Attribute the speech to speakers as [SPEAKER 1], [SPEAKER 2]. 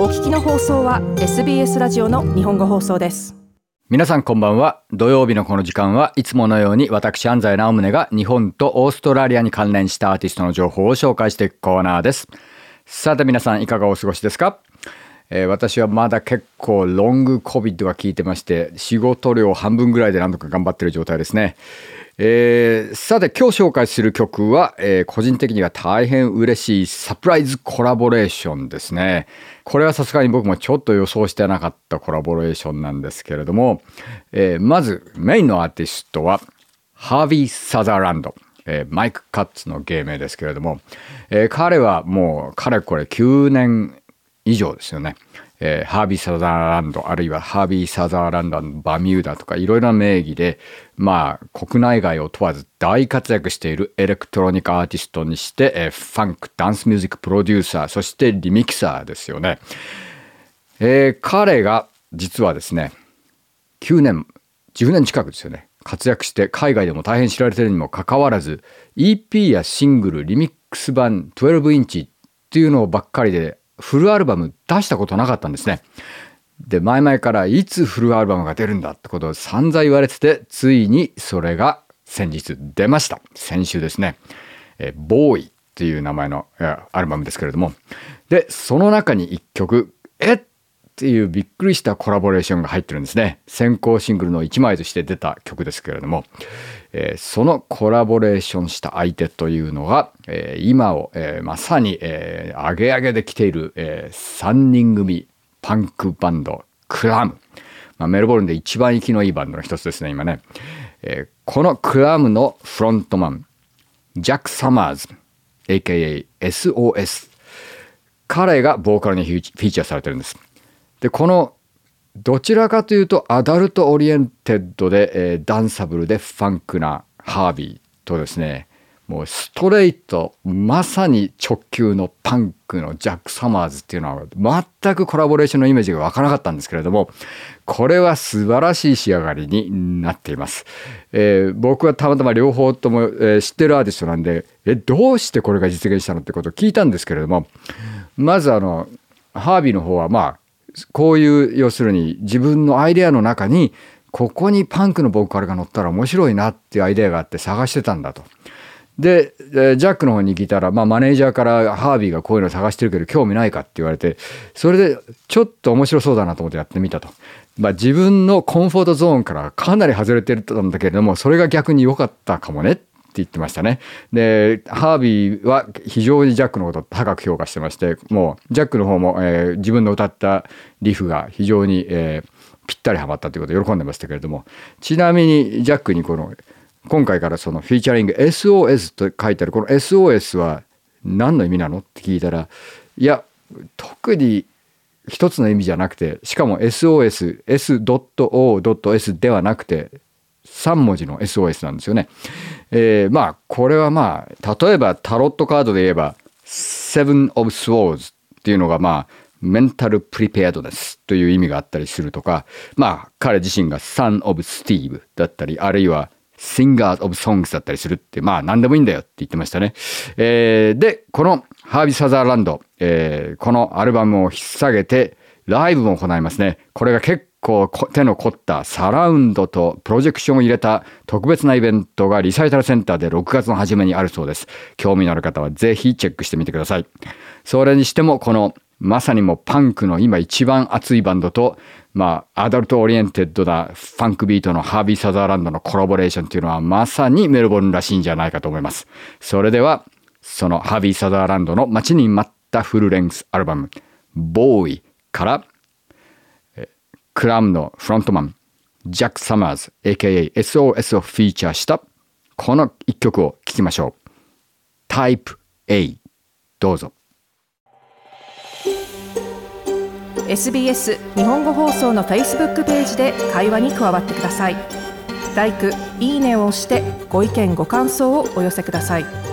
[SPEAKER 1] お聞きの放送は SBS ラジオの日本語放送です。
[SPEAKER 2] 皆さんこんばんは。土曜日のこの時間はいつものように私安西直宗が日本とオーストラリアに関連したアーティストの情報を紹介していくコーナーです。さて皆さんいかがお過ごしですか？えー、私はまだ結構ロング COVID が効いてまして仕事量半分ぐらいでなんとか頑張ってる状態ですね。えー、さて今日紹介する曲は、えー、個人的には大変嬉しいサプライズコラボレーションですね。これはさすがに僕もちょっと予想してなかったコラボレーションなんですけれども、えー、まずメインのアーティストはハービー・サザーランド。え、マイク・カッツの芸名ですけれども、え、彼はもうかれこれ9年以上ですよね。えー、ハービー・サザーランドあるいはハービー・サザーランドのバミューダとかいろいろな名義でまあ国内外を問わず大活躍しているエレクトロニカアーティストにして、えー、ファンクダンスミュージックプロデューサーそしてリミキサーですよね、えー、彼が実はですね9年10年近くですよね活躍して海外でも大変知られてるにもかかわらず EP やシングルリミックス版12インチっていうのばっかりでフルアルバム出したことなかったんですね。で、前々からいつフルアルバムが出るんだってことを散々言われてて、ついにそれが先日出ました。先週ですね。えボーイっていう名前のアルバムですけれども。で、その中に一曲、えっっていうびっくりしたコラボレーションが入ってるんですね。先行シングルの1枚として出た曲ですけれども、えー、そのコラボレーションした相手というのが、えー、今を、えー、まさに、えー、上げ上げで来ている、えー、3人組パンクバンドクラム。まあ、メルボルンで一番生きのいいバンドの一つですね、今ね。えー、このクラムのフロントマン、ジャック・サマーズ、aka SOS。彼がボーカルにフィーチャーされてるんです。でこのどちらかというとアダルトオリエンテッドで、えー、ダンサブルでファンクなハービーとですねもうストレートまさに直球のパンクのジャック・サマーズっていうのは全くコラボレーションのイメージがわからなかったんですけれどもこれは素晴らしい仕上がりになっています、えー、僕はたまたま両方とも、えー、知ってるアーティストなんでえどうしてこれが実現したのってことを聞いたんですけれどもまずあのハービーの方はまあこういう要するに自分のアイデアの中にここにパンクのボーカルが乗ったら面白いなっていうアイデアがあって探してたんだと。でジャックの方に聞いたら、まあ、マネージャーからハービーがこういうの探してるけど興味ないかって言われてそれでちょっと面白そうだなと思ってやってみたと。まあ、自分のコンフォートゾーンからかなり外れてたんだけれどもそれが逆に良かったかもねっ言ってましたね。でハービーは非常にジャックのことを高く評価してましてもうジャックの方も、えー、自分の歌ったリフが非常に、えー、ぴったりはまったということで喜んでましたけれどもちなみにジャックにこの今回からそのフィーチャリング SOS と書いてあるこの SOS は何の意味なのって聞いたらいや特に一つの意味じゃなくてしかも SOS S.O.S ではなくて3文字の SOS なんですよね。えー、まあこれはまあ例えばタロットカードで言えば Seven of Swords っていうのがまあメンタルプリペアドですという意味があったりするとかまあ彼自身が Son of Steve だったりあるいは Singers of Songs だったりするってまあ何でもいいんだよって言ってましたね。えー、でこのハービー・サザーランド、えー、このアルバムを引っ提げてライブも行いますね。これが結こう手の凝ったサラウンドとプロジェクションを入れた特別なイベントがリサイタルセンターで6月の初めにあるそうです。興味のある方はぜひチェックしてみてください。それにしてもこのまさにもパンクの今一番熱いバンドと、まあ、アダルトオリエンテッドなファンクビートのハービー・サザーランドのコラボレーションっていうのはまさにメルボルンらしいんじゃないかと思います。それでは、そのハービー・サザーランドの待ちに待ったフルレンスアルバム、ボーイからクラムのフロントマン、ジャック・サマーズ、aka SOS をフィーチャーしたこの一曲を聴きましょう。タイプ A どうぞ。
[SPEAKER 1] SBS 日本語放送の Facebook ページで会話に加わってください。l i いいねを押してご意見ご感想をお寄せください。